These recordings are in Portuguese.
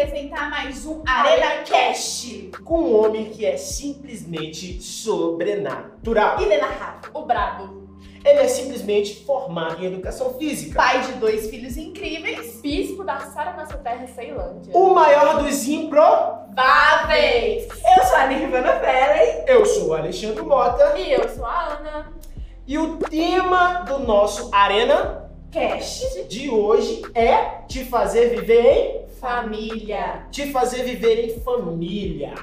apresentar mais um Arena Cast. Com um homem que é simplesmente sobrenatural. Inenarrável, o brabo. Ele é simplesmente formado em educação física. Pai de dois filhos incríveis. Bispo da Sara Nossa Terra Ceilândia. O maior dos impro. Váveis. Eu sou a Nirvana Velen. Eu sou o Alexandre Mota. E eu sou a Ana. E o tema do nosso Arena Cast. de hoje é te fazer viver em Família. te fazer viver em família.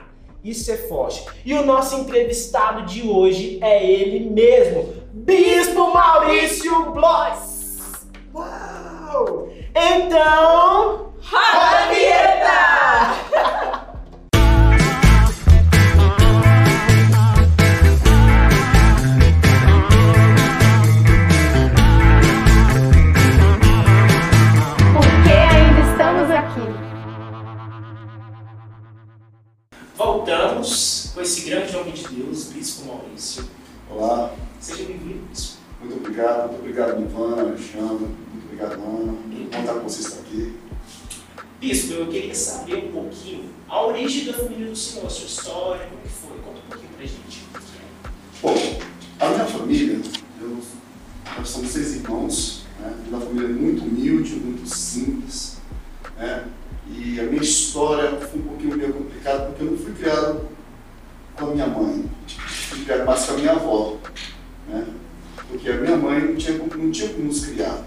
Isso é forte. E o nosso entrevistado de hoje é ele mesmo, Bispo Maurício Blois. Uau! Então, Roda a vinheta! voltamos com esse grande homem de Deus, Bispo Maurício. Olá, Seja bem-vindo, Bispo. muito obrigado, muito obrigado, Ivana, Alexandre, muito obrigado, Ana. Muito bom estar com vocês aqui. Bispo, eu queria saber um pouquinho a origem da família do Senhor, a sua história, como que foi? Conta um pouquinho pra gente. Bom, a minha família, eu, nós somos seis irmãos, né? uma família muito humilde, muito simples, né? E a minha história foi um pouquinho meio complicada porque eu não fui criado com a minha mãe, fui criado mais com a minha avó, né? Porque a minha mãe não tinha, como- não tinha como nos criar,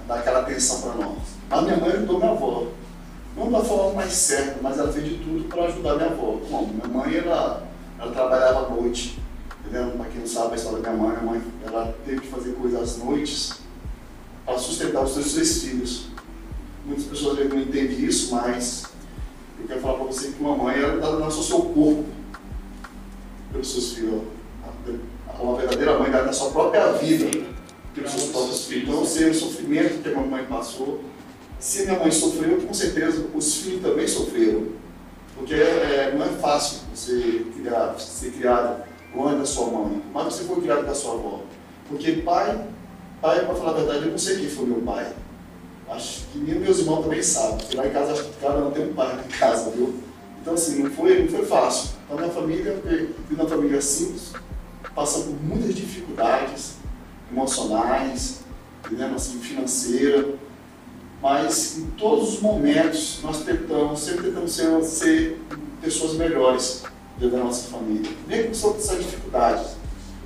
atenção para nós. A minha mãe ajudou minha avó. Não da forma mais certa, mas ela fez de tudo para ajudar minha avó. Como? Minha mãe, ela, ela trabalhava à noite? Para quem não sabe a história da minha mãe, minha mãe ela teve que fazer coisas às noites para sustentar os seus três filhos. Muitas pessoas não entendem isso, mas eu quero falar para você que uma mãe ela dá o seu corpo pelos seus filhos. Uma verdadeira mãe dá sua própria vida pelos próprios filhos. Então, eu sei o sofrimento que a minha mãe passou. Se minha mãe sofreu, com certeza os filhos também sofreram. Porque é, não é fácil você criar, ser criado longe da sua mãe, mas você foi criado com a sua avó. Porque pai, pai, para falar a verdade, eu não sei quem foi meu pai. Acho que nem meus irmãos também sabem, porque lá em casa acho que cada um tem um pai em casa, viu? Então assim, não foi, não foi fácil. Então minha família, eu fui uma família simples, passando por muitas dificuldades emocionais, entendeu? assim, financeira, mas em todos os momentos nós tentamos, sempre tentamos ser, ser pessoas melhores dentro da nossa família, mesmo com essas dificuldades,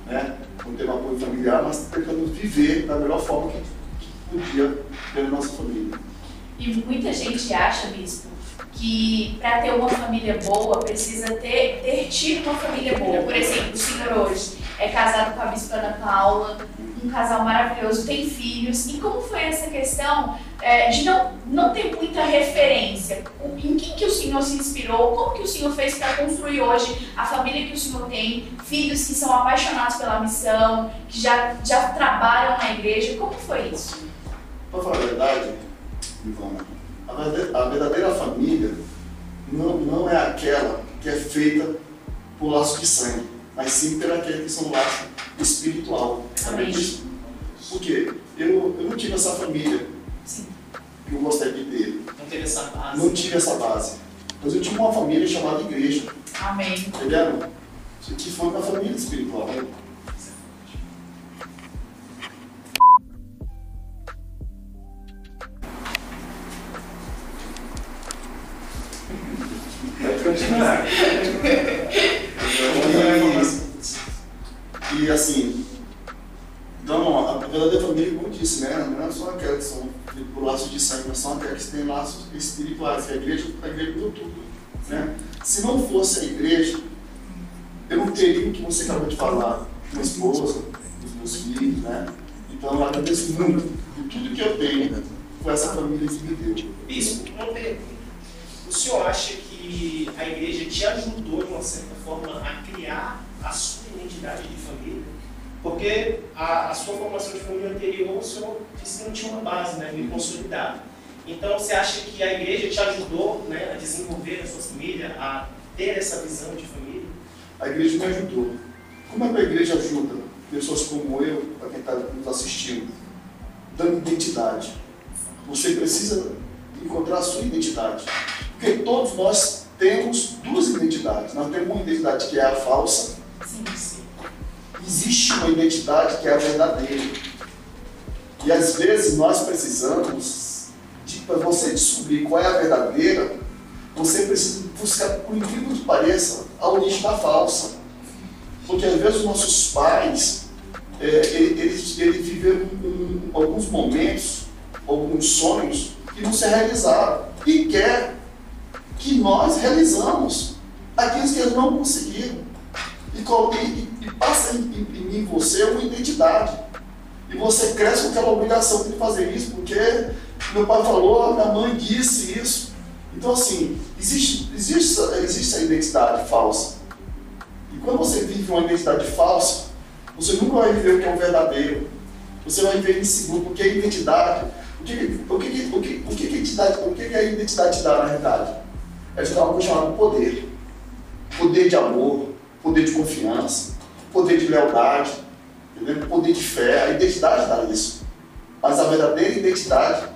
né? Não ter um apoio familiar, mas tentando viver da melhor forma que, que podia pela nossa família. E muita gente acha, Bispo, que para ter uma família boa precisa ter, ter tido uma família boa. Por exemplo, o senhor hoje é casado com a Bispa Ana Paula, um casal maravilhoso, tem filhos. E como foi essa questão é, de não, não ter muita referência? Em quem que o senhor se inspirou? Como que o senhor fez para construir hoje a família que o senhor tem? Filhos que são apaixonados pela missão, que já, já trabalham na igreja. Como foi isso? Para falar a verdade, Ivana, a verdadeira, família não, não é aquela que é feita por laço de sangue, mas sim aquela que são laço espiritual. Amém. disso? Por quê? Eu, eu não tive essa família Sim. que eu gostaria de ter. Não teve essa base. Não tive essa base. Mas eu tive uma família chamada igreja, Amém. entendeu? Que foi uma família espiritual. Pode E, assim, então, a verdadeira família, como disse, né, não é só aquelas que são por laços de sangue, mas são aquelas que têm laços espirituais, que a igreja, a igreja tudo. Né? Se não fosse a igreja, eu não teria o que você acabou de falar, uma esposa, os meus filhos, né? Então eu agradeço muito por tudo que eu tenho, por essa família que me deu. Bispo, uma pergunta. O senhor acha que a igreja te ajudou, de uma certa forma, a criar a sua identidade de família? Porque a, a sua formação de família anterior, o senhor disse que não tinha uma base né, bem consolidada. Então, você acha que a igreja te ajudou né, a desenvolver a sua família, a ter essa visão de família? A igreja me ajudou. Como é que a igreja ajuda pessoas como eu, para quem está nos assistindo? Dando identidade. Você precisa encontrar a sua identidade. Porque todos nós temos duas identidades. Nós temos uma identidade que é a falsa. Existe uma identidade que é a verdadeira. E às vezes nós precisamos, para você descobrir qual é a verdadeira, você precisa buscar, por incrível que pareça, a origem da falsa. Porque às vezes os nossos pais, é, ele- eles, eles viveram um- alguns momentos, alguns sonhos que não se realizaram. E quer que nós realizamos aqueles que eles não conseguiram. E, e- e- passa em, em, em você uma identidade. E você cresce com aquela obrigação de fazer isso, porque meu pai falou, minha mãe disse isso. Então, assim, existe, existe, existe a identidade falsa. E quando você vive uma identidade falsa, você nunca vai viver o que é o verdadeiro. Você vai viver inseguro, porque a identidade. O que, o que, o que, o que, a identidade, o que, a identidade te dá na realidade? Ela te dá algo chamado poder. Poder de amor, poder de confiança, poder de lealdade, entendeu? poder de fé. A identidade dá isso. Mas a verdadeira identidade,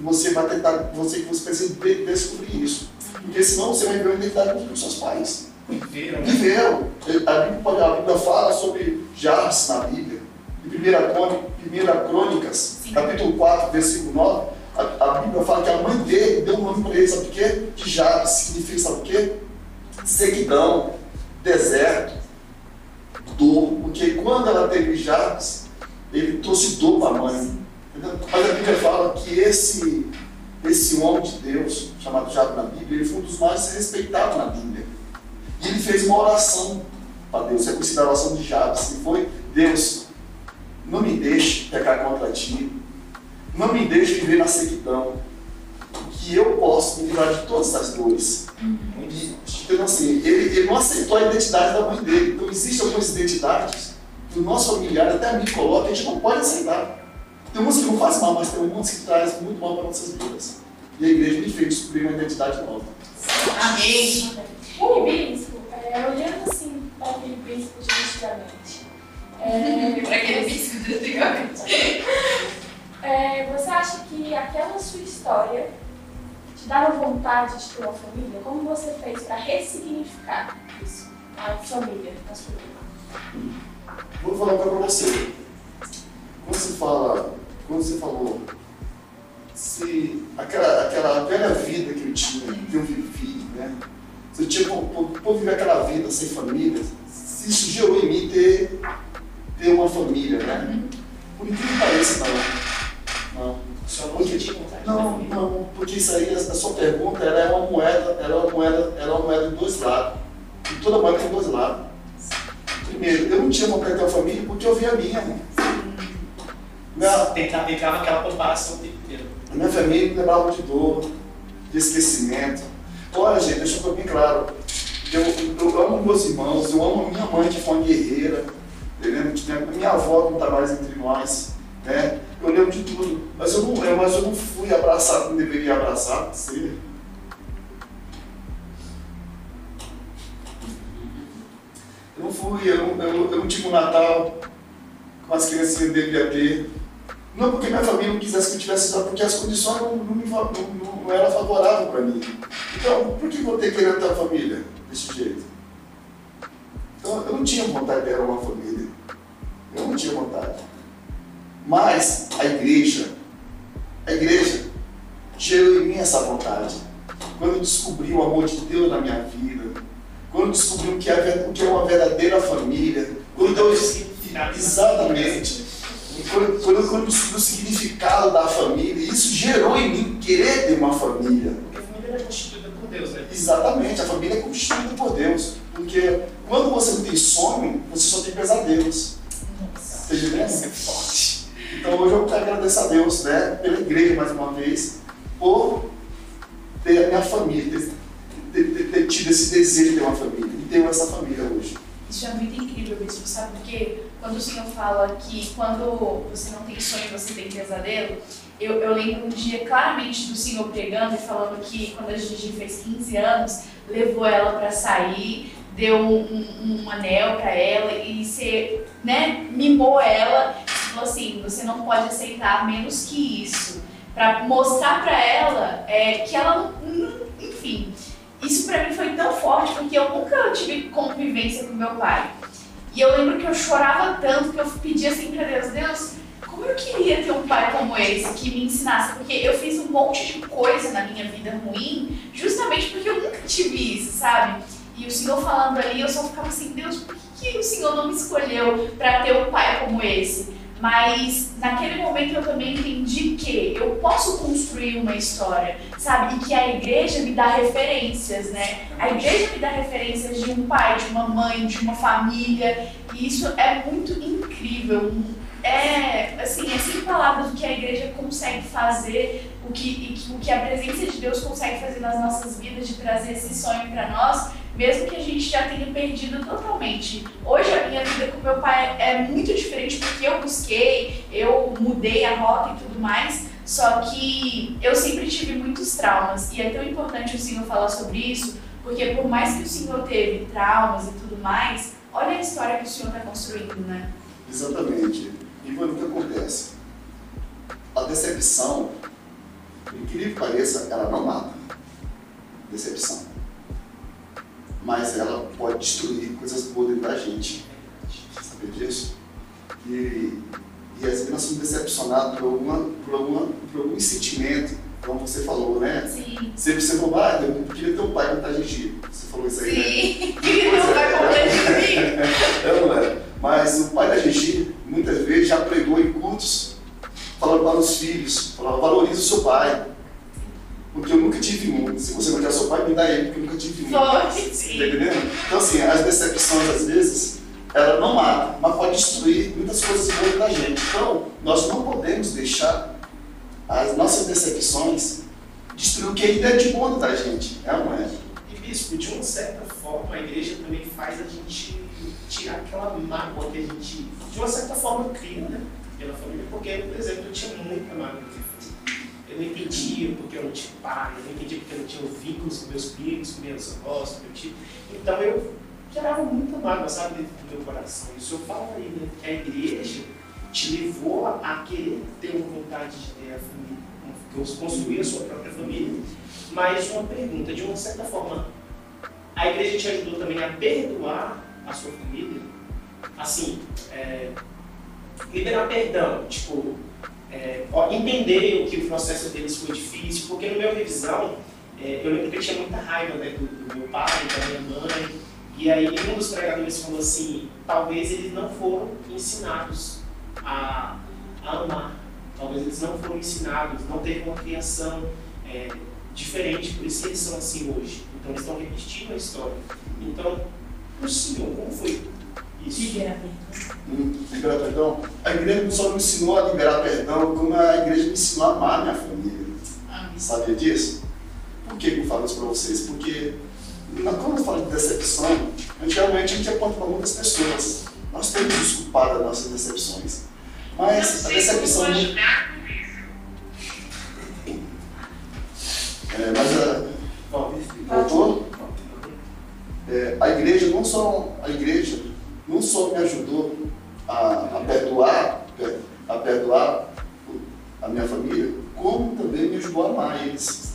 você vai tentar, você, você precisa de- descobrir isso. Porque senão você vai viver uma identidade com os seus pais. Viveram, né? Viveram. A Bíblia, a fala sobre Jabes na Bíblia. Em 1 Crônica- 1 Crônicas, Sim. capítulo 4, versículo 9, a, a Bíblia fala que a mãe dele deu um nome para ele, sabe o quê? De Jabes, significa, sabe o quê? Sequidão, deserto, dor. Porque quando ela teve Jabes, dor para a mãe. Mas a Bíblia fala que esse, esse homem de Deus, chamado Jabes na Bíblia, ele foi um dos mais respeitados na Bíblia. E ele fez uma oração para Deus, é conhecida a oração de Jabes, que foi, Deus, não me deixe pecar contra ti, não me deixe viver na sequidão, que eu possa me livrar de todas as dores. E, então, assim, ele, ele não aceitou a identidade da mãe dele. Então, existem algumas identidades que o nosso familiar, até a mim, coloca, a gente não pode aceitar. Tem umas que não faz mal, mas tem umas que traz muito mal para nossas vidas. E a igreja me fez descobrir uma identidade nova. Amém. O bispo, é, olhando assim para aquele bispo de antigamente, é, Para aquele bisco de antigamente. é, você acha que aquela sua história te dava vontade de ter uma família? Como você fez para ressignificar isso? A família na sua vida? Vou falar para você. Quando você fala, quando você falou, se aquela, aquela velha vida que eu tinha, que eu vivi, né? Se eu tinha por, por viver aquela vida sem família, se isso gerou em mim ter, ter uma família, né? Por incrível que pareça, não. Não. Só não tinha vontade de Não, não, porque isso aí, a sua pergunta, ela é uma moeda, ela é uma moeda, ela é uma moeda de dois lados. E toda moeda tem dois lados. Primeiro, eu não tinha de uma família porque eu via a minha, irmão. Minha, Tentava, tentava aquela comparação o tempo inteiro. a minha família me lembrava de dor, de esquecimento. Olha, gente, deixa eu bem claro. Eu, eu amo meus irmãos, eu amo minha mãe, que foi uma guerreira. Entendeu? Tinha- Minha avó que não está mais entre nós. Né? Eu lembro de tudo. Mas eu não, eu- mas eu não fui abraçado como deveria abraçar. Ser. Eu não fui, eu não, eu, eu não tive um Natal como as crianças deveriam ter. Não porque minha família não quisesse que eu tivesse porque as condições não, não, não, não, eram favoráveis para mim. Então, por que eu vou ter que uma família desse jeito? Então, eu não tinha vontade de ter uma família. Eu não tinha vontade. Mas a igreja, a igreja gerou em mim essa vontade. Quando eu descobri o amor de Deus na minha vida, quando eu descobri o que é, ver- o que é uma verdadeira família, quando eu, exatamente, quando, quando, eu- quando eu descobri o significado da família, isso gerou em mim querer ter uma família. Porque a família é constituída por Deus, né? Exatamente, a família é constituída por Deus. Porque quando você não tem sonho, você só tem pesadelos. Tá entendendo? É forte. Então hoje eu quero agradecer a Deus, né, pela igreja mais uma vez, por ter a minha família, ter, ter- ter- ter tido esse desejo de ter uma família. E tenho essa família hoje. Isso é muito incrível, Bispo, sabe por quê? Quando o Senhor fala que quando você não tem sonho, você tem pesadelo, eu, eu lembro um dia claramente do Senhor pregando e falando que quando a Gigi fez 15 anos, levou ela para sair, deu um, um- um anel para ela e você, né, mimou ela falou assim, você não pode aceitar menos que isso. Para mostrar para ela é, que ela, enfim, isso para mim foi tão forte porque eu nunca tive convivência com meu pai. E eu lembro que eu chorava tanto que eu pedia assim para Deus, Deus, como eu queria ter um pai como esse que me ensinasse, porque eu fiz um monte de coisa na minha vida ruim, justamente porque eu nunca tive isso, sabe? E o Senhor falando ali, eu só ficava assim, Deus, por que, que o Senhor não me escolheu para ter um pai como esse? Mas naquele momento eu também entendi que eu posso construir uma história, sabe? E que a igreja me dá referências, né? A igreja me dá referências de um pai, de uma mãe, de uma família. E isso é muito incrível. É, assim, é sem palavras o que a igreja consegue fazer, o que, o que a presença de Deus consegue fazer nas nossas vidas, de trazer esse sonho para nós mesmo que a gente já tenha perdido totalmente. Hoje a minha vida com meu pai é muito diferente porque eu busquei, eu mudei a rota e tudo mais, só que eu sempre tive muitos traumas e é tão importante o Senhor falar sobre isso, porque por mais que o Senhor teve traumas e tudo mais, olha a história que o Senhor está construindo, né? Exatamente. E o que acontece? A decepção, incrível que pareça, ela não mata. Decepção mas ela pode destruir coisas boas dentro da gente. Sabe disso? E, e às vezes nós somos decepcionados por, alguma, por, alguma, por algum sentimento, como você falou, né? Sim. Sempre você falou, ah, eu queria ter um pai com gentil. Você falou isso aí, Sim. né? Sim, queria ter um pai como é, é, não é? Mas o pai da Gigi, muitas vezes, já pregou em cultos, falando para os filhos, falando, valorize o seu pai. Porque eu nunca tive um. Se você não quer seu pai, me dá ele, porque eu nunca tive um. Pode, sim. Tá entendendo? Então, assim, as decepções, às vezes, ela não mata, mas pode destruir muitas coisas boas da gente. Então, nós não podemos deixar as nossas decepções destruir o que ainda é de bom da gente. É uma é? E, bispo, de uma certa forma, a igreja também faz a gente tirar aquela mágoa que a gente, de uma certa forma, cria, né? Pela família. Porque, por exemplo, eu tinha muita mágoa eu não entendia porque eu não tinha pai, eu não entendia porque eu não tinha vínculos com meus primos, com meus avós, com meu tio. Então eu gerava muita mágoa, sabe, dentro do meu coração. E o senhor fala aí, né, que a igreja te levou a querer ter uma vontade de ter a família, construir a sua própria família. Mas uma pergunta, de uma certa forma, a igreja te ajudou também a perdoar a sua família? Assim, é, liberar perdão, tipo, é, entender o que o processo deles foi difícil, porque no meu revisão, é, eu lembro que eu tinha muita raiva né, do, do, meu pai, da minha mãe, e aí um dos pregadores falou assim, talvez eles não foram ensinados a, a amar, talvez eles não foram ensinados, não teve uma criação é, diferente, por isso eles são assim hoje. Então eles estão repetindo a história. Então, o Senhor, como foi isso. Liberar perdão. Hum, liberar perdão? A igreja não só me ensinou a liberar perdão, como a igreja me ensinou a amar minha família. Amém. Sabia disso? Por que eu falo isso para vocês? Porque quando eu falo de decepção, antigamente a gente aponta para muitas pessoas. Nós temos desculpado as nossas decepções. Mas a decepção. É, mas a. Voltou? É, a igreja, não só a igreja, não só me ajudou a, a perdoar, a perdoar a minha família, como também me ajudou a amar eles.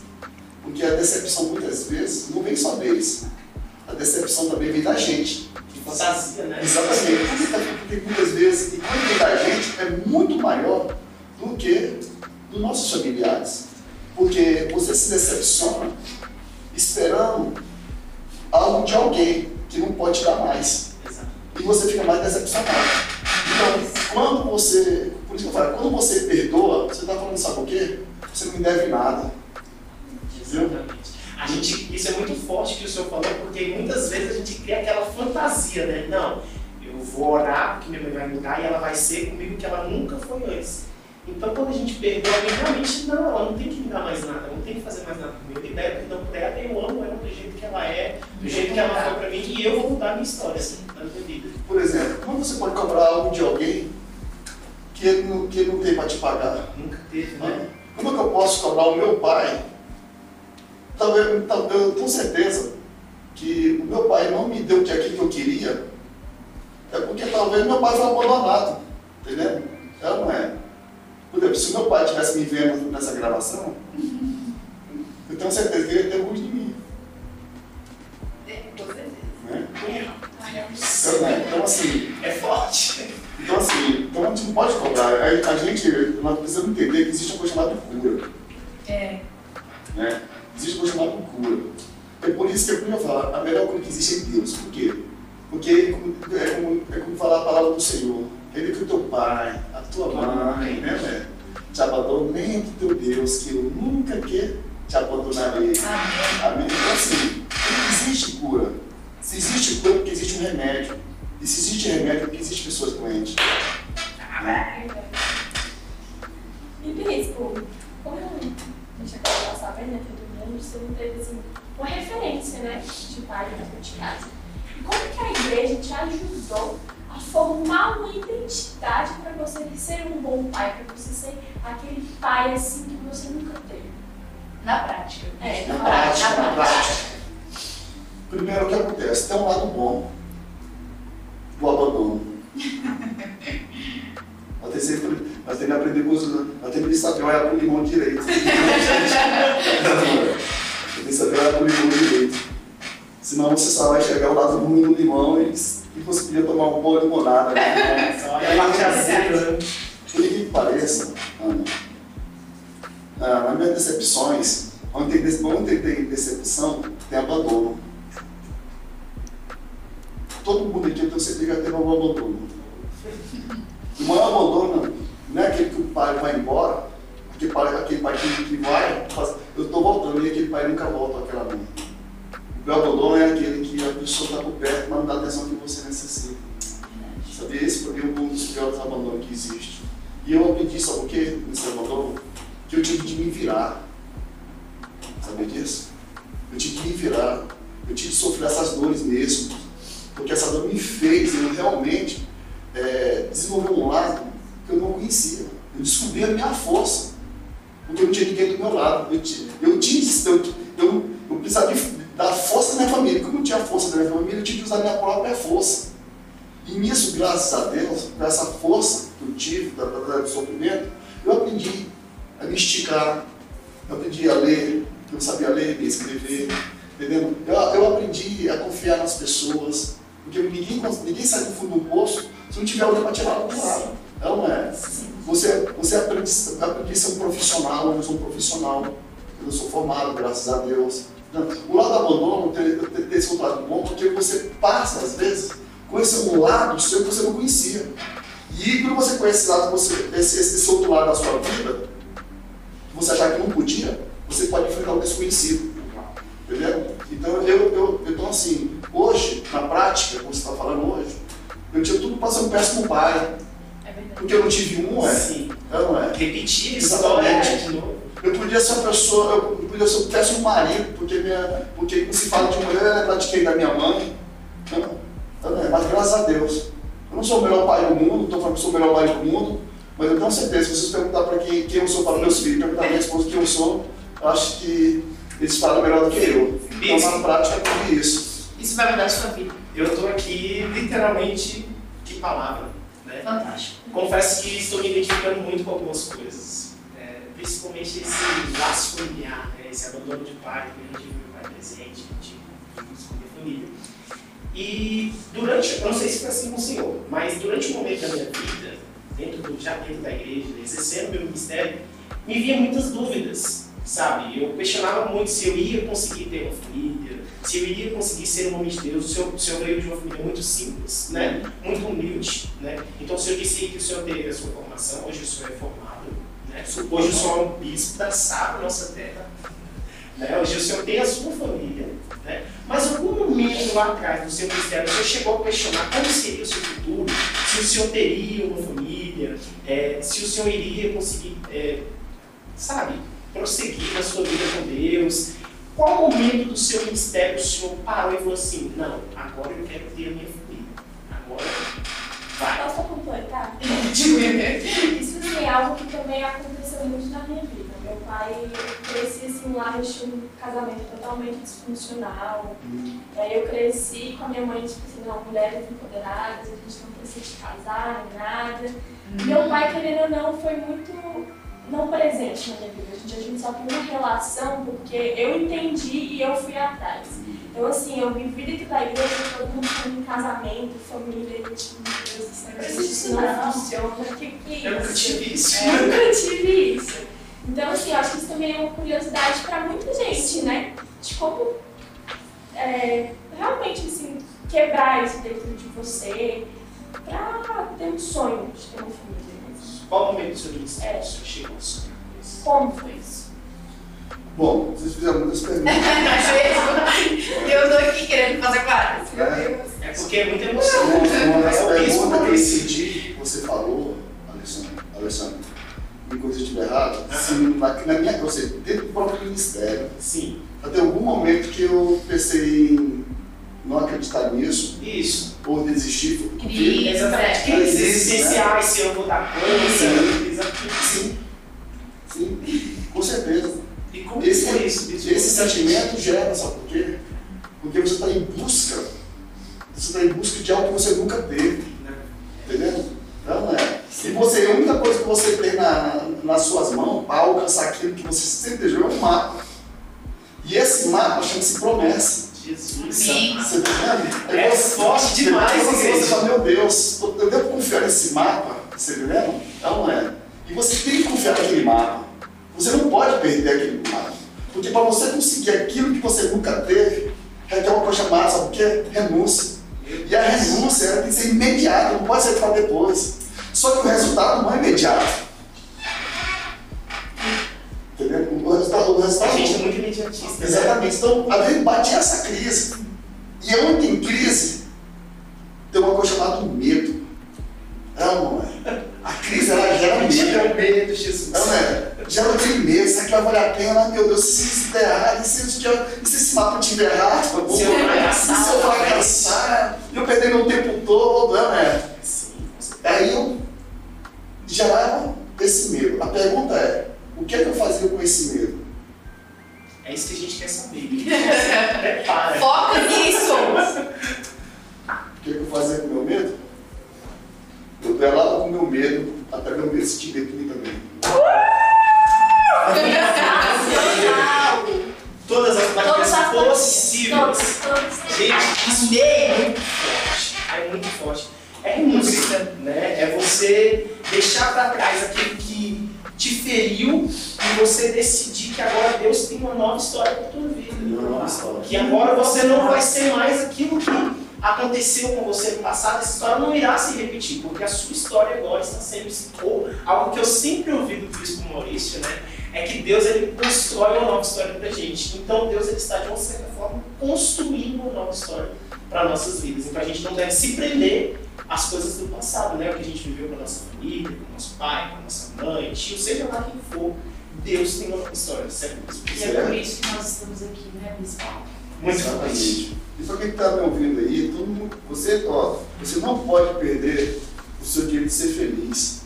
Porque a decepção muitas vezes não vem só deles. A decepção também vem da gente. Fantasia, né? Exatamente. Porque muitas vezes, e quando vem da gente, é muito maior do que dos nossos familiares. Porque você se decepciona esperando algo de alguém que não pode dar mais e você fica mais decepcionado. Então, quando você, por isso que eu falo, quando você perdoa, você está falando, sabe o quê? Você não me deve nada. Exatamente. A gente, isso é muito forte que o senhor falou, porque muitas vezes a gente cria aquela fantasia, né? Não, eu vou orar porque minha mãe vai mudar e ela vai ser comigo que ela nunca foi antes. Então, quando a gente perdoa alguém, realmente, não, ela não tem que me dar mais nada, ela não tem que fazer mais nada comigo. Eu libero perdão por ela eu amo ela do jeito que ela é, do jeito que ela foi pra mim, e eu vou mudar a minha história, assim, na minha vida. Por exemplo, como você pode cobrar algo de alguém que ele não, que ele não tem para te pagar? Nunca teve, né? Como é que eu posso cobrar o meu pai? Talvez, eu tenho certeza que o meu pai não me deu o que aquilo que eu queria, é porque talvez meu pai foi abandonado, entendeu? É ou não é? Por exemplo, se meu pai estivesse me vendo nessa gravação, eu tenho certeza que ele tem orgulho de mim. É, com certeza. Né? É, é então, né? então, assim. É forte. Então, assim, então a gente não pode cobrar. A, a gente, nós precisamos entender que existe uma coisa chamada cura. É. Né? Existe uma coisa chamada cura. É por isso que eu falar, a melhor coisa que existe é Deus. Por quê? Porque é como, é como, é como falar a palavra do Senhor ele que o teu pai, a tua mãe, né, velho? Te abandonem do teu Deus, que eu nunca que te abandonarei. Amém. Amém? Então, assim, não existe cura. Se existe cura, porque existe um remédio. E se existe remédio, porque existe pessoas doentes. E Bispo, como a gente acabou de saber, né, todo mundo, você não teve assim, uma referência, né, de pai dentro de casa. E como que a igreja te ajudou a formar uma identidade para você ser um bom pai, para você ser aquele pai assim que você nunca teve? Na prática. É, Na na prática, prática. na prática. Primeiro, o que acontece? Tem um lado bom do abandono. Temos sempre- nós temos que aprender coisas, nós temos que saber olhar para o limão direito. Temos que saber olhar para o limão direito. Senão você só vai enxergar o lado ruim do limão e, e você podia tomar uma boa limonada. Né? Só olha a parte azeda. Por que pareça, Ana, ah, nas minhas decepções, onde tem, onde tem decepção, tem abandono. Todo mundo aqui, tenho certeza que teve algum abandono. O maior abandono não é aquele que o pai vai embora, aquele pai, aquele pai que, que vai, eu estou voltando e aquele pai nunca volta àquela mãe. O abandono é aquele que a pessoa está por perto, mas não dá a atenção que você necessita. Sabia? Esse para mim é um dos piores abandonos que existe. E eu aprendi, sabe o que nesse abandono? Que eu tive de me virar. Sabia disso? Eu tive de me virar. Eu tive de sofrer essas dores mesmo. Porque essa dor me fez eu realmente é, desenvolver um lado que eu não conhecia. Eu descobri a minha força. Porque eu não tinha ninguém do meu lado. Eu, ti- eu, tinha, eu, eu, eu precisava de- da força da minha família. Como eu não tinha a força da minha família, eu tive que usar a minha própria força. E nisso, graças a Deus, com essa força que eu tive, da, da, do sofrimento, eu aprendi a me esticar, eu aprendi a ler, eu não sabia ler nem escrever, entendeu? Eu, eu aprendi a confiar nas pessoas, porque ninguém, ninguém sai do fundo do poço se não tiver alguém para tirar do lado. Ela não é. Você, você aprende, aprende a ser um profissional, eu sou um profissional, eu sou formado, graças a Deus. O lado do abandono tem, tem, tem esse outro lado bom, porque você passa, às vezes, conhecer um lado seu que você não conhecia. E quando você conhece esse, lado, você, esse, esse, outro lado da sua vida, que você achava que não podia, você pode enfrentar o desconhecido. Entendeu? Então, eu, eu, então assim, hoje, na prática, como você está falando hoje, eu tinha tudo para ser um péssimo pai. É. Porque eu não tive um, é? Sim. Não é? Repetir a Exatamente. de novo. Eu podia ser uma pessoa, eu podia ser um péssimo marido, porque, minha, porque quando se fala de mulher, eu lembrar de quem? Da minha mãe. Não, não é? Mas graças a Deus. Eu não sou o melhor pai do mundo, estou falando que sou o melhor pai do mundo, mas eu tenho certeza, se vocês perguntar para quem, quem eu sou para meus filhos, perguntar para minha esposa quem eu sou, eu acho que eles falam melhor do que eu. Então, Isso. na prática, é tudo isso. Isso vai mudar a sua vida. Eu tô aqui, literalmente, que palavra, né? Fantástico. Confesso que estou me identificando muito com algumas coisas. Principalmente esse laço familiar, né? esse abandono de pai, que a gente viu pai presente, viu isso com família. E durante, eu não sei se foi assim com o senhor, mas durante um momento da minha vida, dentro do, já dentro da igreja, exercendo meu ministério, me vinha muitas dúvidas, sabe? Eu questionava muito se eu ia conseguir ter uma família, se eu iria conseguir ser um homem de Deus. O senhor, o senhor veio de uma família muito simples, né? muito humilde. Né? Então o senhor disse que o senhor teve a sua formação, hoje o senhor é formado, né? hoje o senhor é um bispo da Sá, nossa terra. Né? Hoje o senhor tem a sua família. Né? Mas algum momento lá atrás do seu ministério, o senhor chegou a questionar como seria o seu futuro, se o senhor teria uma família, é, se o senhor iria conseguir, é, sabe, prosseguir na sua vida com Deus. Qual momento do seu ministério o senhor parou e falou assim, não, agora eu quero ter a minha família. Agora. Posso completar? Digo, Isso é algo que também aconteceu muito na minha vida. Meu pai crescia assim, lá no um casamento totalmente disfuncional. E aí eu cresci com a minha mãe, tipo assim, não, mulheres empoderadas, a gente não precisa de casar, nem nada. Meu pai, querendo ou não, foi muito não presente na minha vida. A gente, a gente só tem uma relação porque eu entendi e eu fui atrás. Então, assim, eu vi dentro da igreja todo mundo falando em casamento, família, e tipo, meu Deus Mas isso isso não funciona, o que que é Eu nunca isso? tive isso. Eu nunca tive isso. Então, assim, eu acho que isso também é uma curiosidade para muita gente, né? De como é, realmente, assim, quebrar isso dentro de você para ter um sonho de ter uma família. né? Qual momento do seu ministério? É. Chegou ao sonho? Como foi isso? Bom, vocês fizeram muitas perguntas. Eu tô aqui querendo fazer. Meu É. É porque é muita emoção. Uma, uma das É o risco perguntas que eu entendi que você falou, Alessandro, Alessandro, me corrija se eu estiver errado, se na, na minha, ou seja, dentro do próprio ministério, Sim, até algum momento que eu pensei em não acreditar nisso, isso. ou desistir, porque Crise, Exatamente. é. Crises Crise, existenciais, se eu vou dar conta, Sim. sim, sim, com certeza. Como Esse- foi isso? Isso Esse foi- sentimento gera, sabe por quê? Porque você está em busca, você está em busca de algo que você nunca teve. Entendeu? Não é. E você, a única coisa que você tem na, nas suas mãos para alcançar aquilo que você sempre desejou é um mapa. E esse mapa chama-se promessa. Jesus. Você tá vendo? É você- forte demais, Você, você igreja. fala, meu Deus, eu devo confiar nesse mapa. Você entendeu? Não é. E você tem que confiar naquele mapa. Você não pode perder aquele mapa. Porque para você conseguir aquilo que você nunca teve, requer uma coisa chamada, sabe o quê? Renúncia. E a renúncia ela tem que ser imediata, não pode ser para depois. Só que o resultado não é imediato. Entendeu? O resultado, o A resultado gente é muito imediatista. Exatamente. Então, a gente bate essa crise. E onde tem crise, tem uma coisa chamada medo. É ou não é? A crise, ela gera medo. O medo, Jesus. Não é? Gera medo, será que vai valer a pena? Meu Deus, se isso der errado, e se, der- e se esse mapa estiver errado? Se eu fracassar, se eu? E eu perder meu tempo todo, não sempre ouvi do Bispo Maurício, né? É que Deus ele constrói uma nova história pra gente. Então Deus ele está de uma certa forma construindo uma nova história para nossas vidas. Então a gente não deve se prender às coisas do passado, né? O que a gente viveu com a nossa família, com o nosso pai, com a nossa mãe, tio, seja lá quem for. Deus tem uma nova história, certo? E é por isso que nós estamos aqui, né, Bispo? Muito. Exatamente. E para quem está me ouvindo aí, todo mundo, você, ó, você não pode perder o seu direito de ser feliz.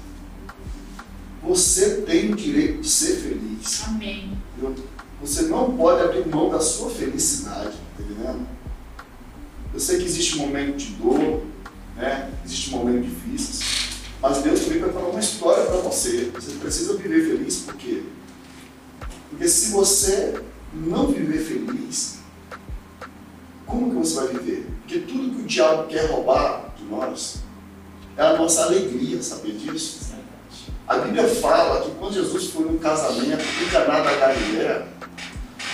Você tem o direito de ser feliz. Amém. entendeu? Você não pode abrir mão da sua felicidade, tá entendendo? Eu sei que existe um momento de dor, né? existe um momento difícil, mas Deus também vai falar uma história para você. Você precisa viver feliz, por quê? Porque se você não viver feliz, como que você vai viver? Porque tudo que o diabo quer roubar de nós é a nossa alegria, saber disso? A Bíblia fala que quando Jesus foi num casamento em Caná da Galileia,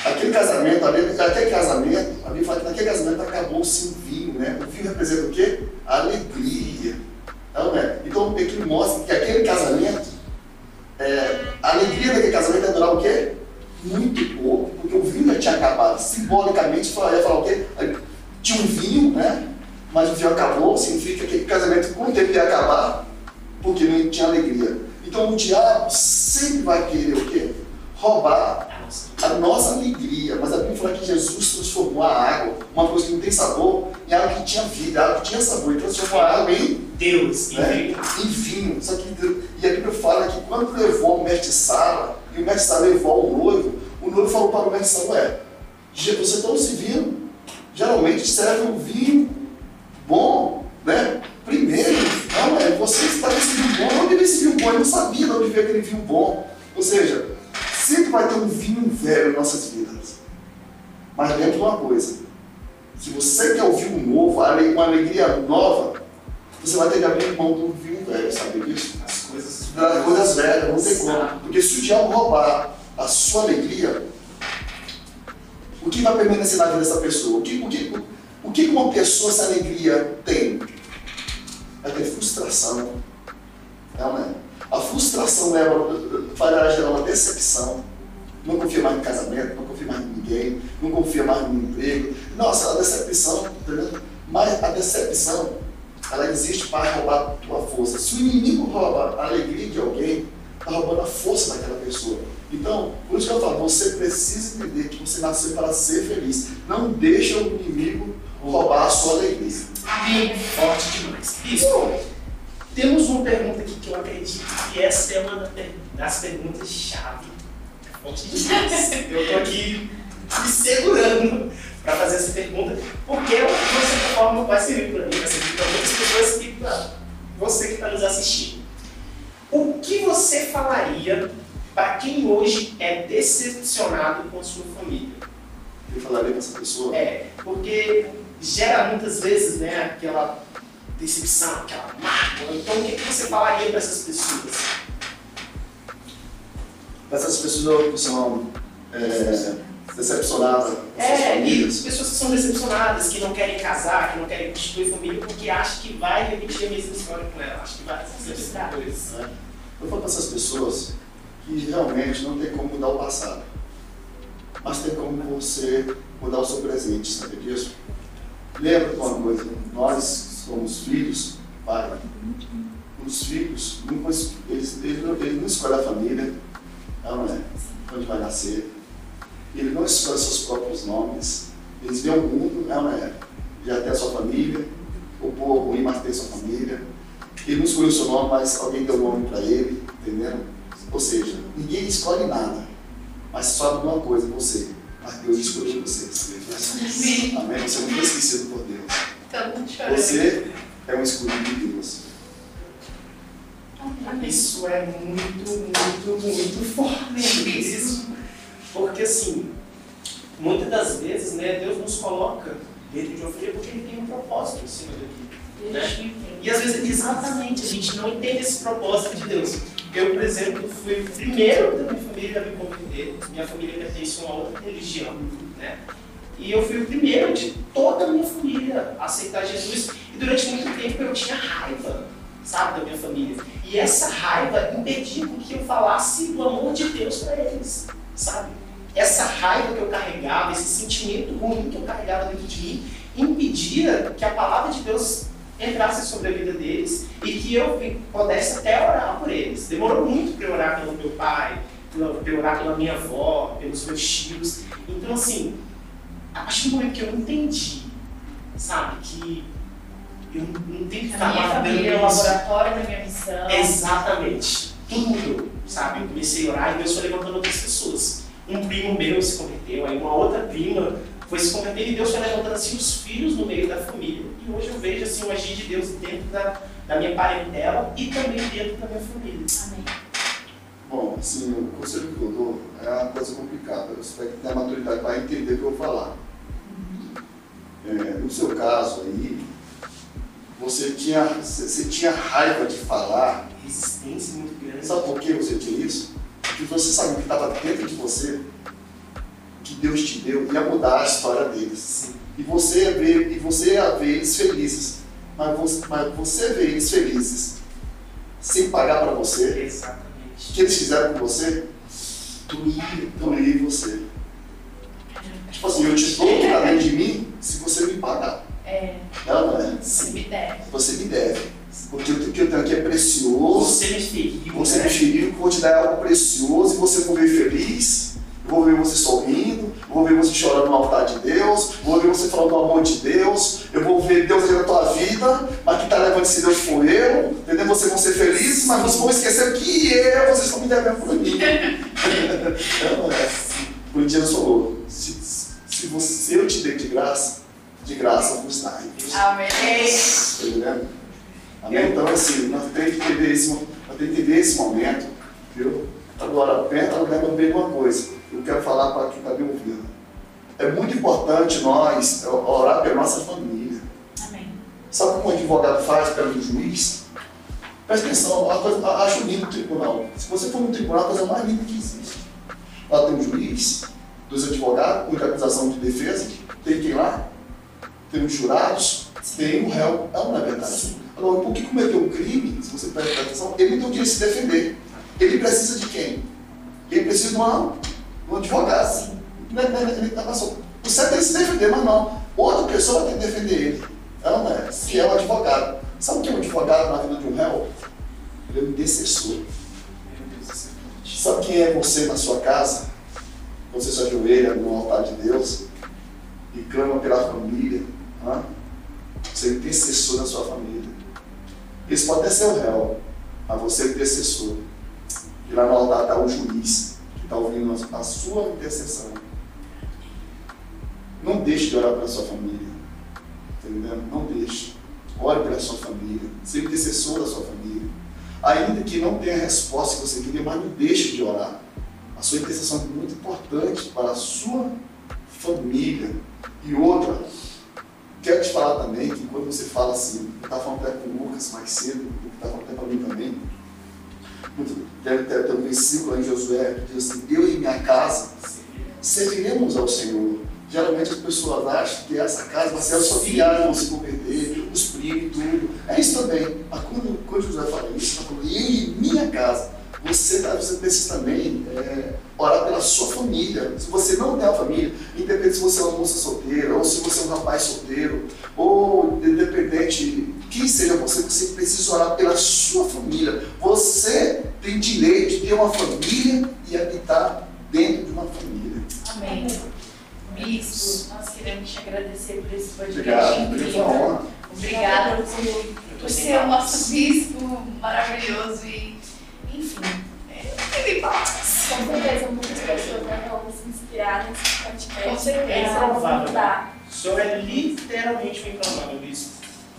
aquele casamento, aquele casamento, a Bíblia fala que naquele casamento acabou-se o vinho, né? O vinho representa o quê? A alegria. Não é? Então aquilo mostra que aquele casamento, é, a alegria daquele casamento ia durar o quê? Muito pouco, porque o vinho já tinha acabado. Simbolicamente ia falar o quê? Tinha um vinho, né? Mas o vinho acabou, significa que aquele casamento com o tempo ia acabar, porque não tinha alegria. Então o diabo sempre vai querer o quê? Roubar a nossa alegria. Mas a Bíblia fala que Jesus transformou a água, uma coisa que não tem sabor, em algo que tinha vida, algo que tinha sabor. Ele transformou a água em, Deus, né, em vinho. Só que, e a Bíblia fala que quando levou o mestre Sara, e o mestre Sara levou o noivo, o noivo falou para o mestre ué, você se vinho? Geralmente serve um vinho bom, né? Primeiro, não é, você está bom, onde veio esse vinho bom? Eu não sabia de onde veio aquele vinho bom. Ou seja, sempre vai ter um vinho velho em nossas vidas. Mas lembra de uma coisa, Se você quer um novo, uma alegria nova, você vai ter que abrir mão do vinho velho, sabe disso? As coisas. Das coisas velhas, não tem como. Porque se o diabo roubar a sua alegria, o que vai permanecer na vida dessa pessoa? O que, o que, o que uma pessoa, essa alegria, tem? Vai ter frustração. É? A frustração leva, fará gerar uma decepção. Não confia mais no casamento, não confia mais em ninguém, não confia mais no emprego. Nossa, a decepção, entendeu? Mas a decepção, ela existe para roubar a tua força. Se o inimigo rouba a alegria de alguém, está roubando a força daquela pessoa. Então, por isso que eu falo, você precisa entender que você nasceu para ser feliz. Não deixa o inimigo roubar a sua alegria. Amém. Forte demais. Isso. Temos uma pergunta aqui que eu acredito que essa é uma das perguntas-chave. Forte demais. Eu estou aqui me segurando para fazer essa pergunta, porque de uma certa forma vai servir para mim, vai servir para muitas pessoas e para você que está nos assistindo. O que você falaria para quem hoje é decepcionado com a sua família? Eu falaria para essa pessoa? É, porque gera muitas vezes né, aquela decepção, aquela mágoa. Então, o que, que você falaria para essas pessoas? Para essas pessoas que são é, decepcionadas é, famílias? pessoas que são decepcionadas, que não querem casar, que não querem constituir família, porque acham que vai repetir a mesma história com ela, acham que vai fazer a mesma coisa. É. Eu falo para essas pessoas que realmente não tem como mudar o passado, mas tem como você mudar o seu presente, sabe disso? Lembra de uma coisa, nós somos filhos, pai. Os filhos, eles, eles, não, eles não escolhem a família, não é? Onde vai nascer. Ele não escolhe seus próprios nomes. Eles veem o mundo, não é? Já tem a sua família, o povo ruim, mas tem sua família. Ele não escolheu o seu nome, mas alguém deu o nome para ele, entendeu? Ou seja, ninguém escolhe nada, mas só uma coisa, você. Mas Deus escolheu você. Amém. Amém. Você não foi esquecido por Deus. Você é um escolhido de Deus. Isso é muito, muito, muito forte mesmo. Porque assim, muitas das vezes, né, Deus nos coloca dentro de uma família porque Ele tem um propósito em cima daquilo. Né? E às vezes, exatamente, a gente não entende esse propósito de Deus. Eu, por exemplo, fui o primeiro da minha família a me converter. Minha família pertence a uma outra religião. Né? E eu fui o primeiro de toda a minha família a aceitar Jesus. E durante muito tempo eu tinha raiva, sabe, da minha família. E essa raiva impedia que eu falasse do amor de Deus para eles, sabe? Essa raiva que eu carregava, esse sentimento ruim que eu carregava dentro de mim, impedia que a palavra de Deus entrasse sobre a vida deles e que eu pudesse até orar por eles. Demorou muito para orar pelo meu pai, para orar pela minha avó, pelos meus tios. Então, assim, a partir do momento que eu entendi, sabe, que eu não tenho que ficar a minha família é o laboratório da minha missão. Exatamente. Tudo mudou, sabe? Eu comecei a orar e Deus foi levantando outras pessoas. Um primo meu se converteu, aí uma outra prima foi se converter e Deus foi levantando assim os filhos no meio da família. E hoje eu vejo assim o agir de Deus dentro da, da minha parentela e também dentro da minha família. Amém. Bom, assim, o conselho que eu dou é uma coisa complicada. Eu espero que tenha maturidade para entender o que eu vou falar. É, no seu caso aí, você tinha, você tinha raiva de falar. Resistência muito grande. Sabe por que você tinha isso? Porque você sabia que estava dentro de você que Deus te deu ia mudar a história deles. Sim. E você ia ver, e você ia ver eles felizes. Mas você, mas você vê eles felizes sem pagar para você. Exatamente. O que eles fizeram com você? Doía em você. Tipo assim, eu te dou o que está dentro de mim se você me pagar. É. Não, não é? Você me deve. Você me deve. Porque o que eu tenho aqui é precioso. Você me feriu. Você né? me feriu, vou te dar algo precioso e você vai ver feliz vou ver você sorrindo, vou ver você chorando no altar de Deus, vou ver você falando do amor de Deus, eu vou ver Deus na tua vida, mas quem está levando esse Deus foi eu, entendeu? Vocês vão ser felizes, mas vocês vão esquecer que eu, vocês estão me devendo por mim. Então, é, por Jesus falou, se, se, você, se eu te dei de graça, de graça vos dai. Amém. Tá entendendo? Amém? Então, assim, nós temos que entender esse, nós temos que entender esse momento, viu? Agora, lembra bem uma coisa eu quero falar para quem está me ouvindo. É muito importante nós orar pela nossa família. Amém. Sabe como o advogado faz perante o juiz? Presta atenção, acho lindo o tribunal. Se você for no tribunal, a coisa mais linda que existe. Lá tem um juiz, dois advogados, um de acusação de defesa, tem quem lá? Tem os jurados, tem o réu. É uma verdade. Agora, por que cometeu um crime, se você presta atenção, ele não tem o direito de se defender. Ele precisa de quem? Ele precisa de, uma, um advogado. Sim. Ele está passando. O certo é ele se defender, mas não. Outra pessoa ter que defender ele. Ela não é, que é o advogado. Sabe o que é um advogado na vida de um réu? Ele é um intercessor. Sabe quem é você na sua casa? Você se ajoelha no altar de Deus e clama pela família. Hein? Você é intercessor da sua família. Isso pode até ser o réu, mas você é intercessor. E lá no altar está o juiz, que está ouvindo a sua intercessão. Não deixe de orar pela sua família. Entendeu? Não deixe. Ore pela sua família. Seja intercessor da sua família. Ainda que não tenha a resposta que você queria, mas não deixe de orar. A sua intercessão é muito importante para a sua família. E outra, quero te falar também que quando você fala assim, eu estava falando até com o Lucas mais cedo, estava falando até para mim também, deve ter, um versículo em Josué que diz assim, eu e minha casa serviremos ao Senhor. Geralmente as pessoas acham que essa casa vai ser viagem, vão se converter, os primos, tudo. É isso também. Mas quando, quando José fala isso, ele falou, eu e minha casa, você, tá, você precisa também é, orar pela sua família. Se você não tem uma família, independente se você é uma moça solteira, ou se você é um rapaz solteiro, ou independente quem seja você, você precisa orar pela sua família. Você tem direito de ter uma família e habitar dentro de uma família. Amém. Bispo, nós queremos te agradecer por esse podcast Obrigado, uma honra. Obrigada por, por ser o nosso bispo maravilhoso e, enfim, é, ele palavras. Com certeza, muitas pessoas né, vão se inspirar nesse podcast. Com certeza. É provável. O senhor é literalmente um improvável, bispo.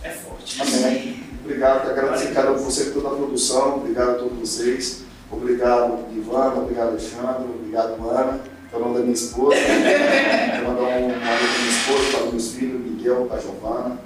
É forte. Amém. Obrigado, agradecer cada um de vocês por toda a produção, obrigado a todos vocês. Obrigado, Ivana, obrigado, Alexandre, obrigado, Ana, que é o nome da minha esposa. Quero mandar um alô para minha esposa, para meus filhos, Miguel, para Giovana.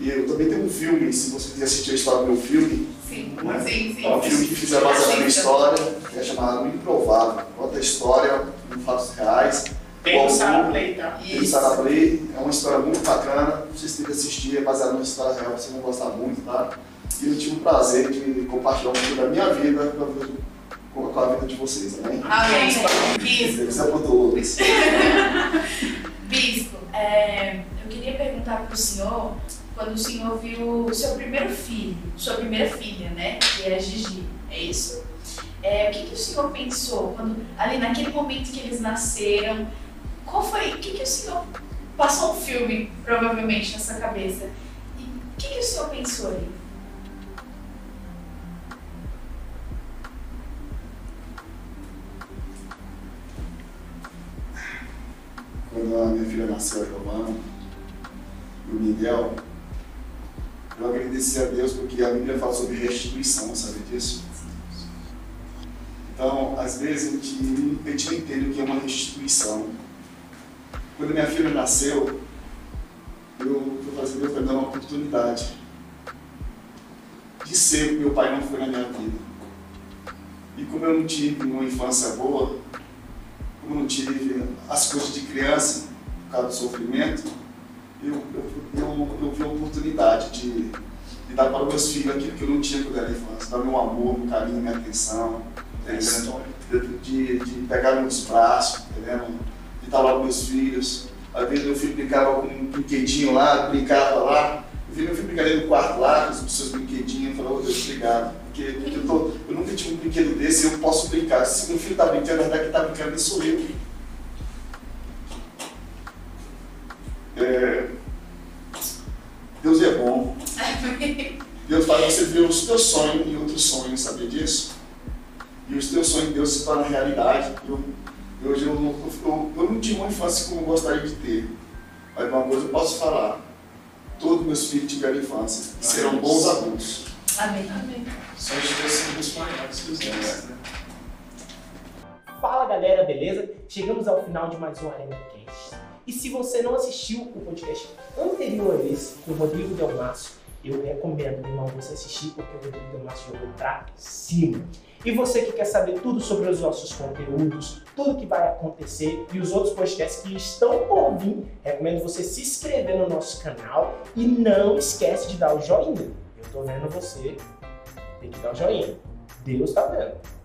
E eu também tenho um filme, se você quiser assistir a história do meu filme, Sim, né? sim, sim. é um filme que fizeram baseado na minha história, que é chamado Improvável. Conta a história em fatos reais. Tem Bom, o Sarah Play, tá? Tem Isso. Sarah Play, é uma história muito bacana, vocês têm que assistir, é baseado numa história real, vocês vão gostar muito, tá? E eu tive o prazer de compartilhar um pouco da minha vida com a vida de, com a vida de vocês, amém? Amém. Bispo, Deus é por todos. Bispo, é, eu queria perguntar para o senhor, quando o senhor viu o seu primeiro filho, sua primeira filha, né, que é a Gigi, é isso? É, o que, que o senhor pensou quando, ali naquele momento que eles nasceram? Qual foi, o que, que o senhor passou um filme provavelmente na sua cabeça? E o que, que o senhor pensou ali? Quando a minha filha nasceu, Giovana, e o Miguel, eu agradeci a Deus porque a Bíblia fala sobre restituição, sabe disso? Então, às vezes a gente, a gente não entende o que é uma restituição. Quando minha filha nasceu, eu, eu falei Deus vai me dar uma oportunidade de ser o que meu pai não foi na minha vida. E como eu não tive uma infância boa, como eu não tive as coisas de criança, por causa do sofrimento, eu, eu, eu, eu vi a oportunidade de, de dar para os meus filhos aquilo que eu não tinha quando era infância, dar meu amor, meu carinho, minha atenção, entendeu? de, de, de pegar nos braços, entendeu? De estar lá com meus filhos. Às vezes meu filho brincava com um brinquedinho lá, brincava lá. Eu vi meu filho brincar no quarto lá, com os seus brinquedinhos, eu falei, oh Deus, obrigado. Porque, porque eu, tô, eu nunca tive um brinquedo desse e eu posso brincar. Se meu filho está brincando, na verdade quem está brincando nem sou eu. É, Deus é bom. Deus faz você ver os teus sonhos e outros sonhos, sabia disso? E os teus sonhos de Deus se tornam realidade. Eu, hoje eu, não- eu, eu não tive uma infância como eu gostaria de ter. Mas uma coisa eu posso falar. Todos meus filhos tiveram infância e serão bons adultos. Amém. Amém. Só de Deus são os maiores que os nossos, né? Fala galera, beleza? Chegamos ao final de mais um Arena Cast. E se você não assistiu o podcast anterior a esse, com o Rodrigo Delmasso, eu recomendo, irmão, você assistir, porque o Rodrigo Delmasso jogou pra cima. E você que quer saber tudo sobre os nossos conteúdos, tudo que vai acontecer e os outros podcasts que estão por vir, recomendo você se inscrever no nosso canal e não esquece de dar o joinha. Eu tô vendo você, tem que dar o joinha. Deus tá vendo.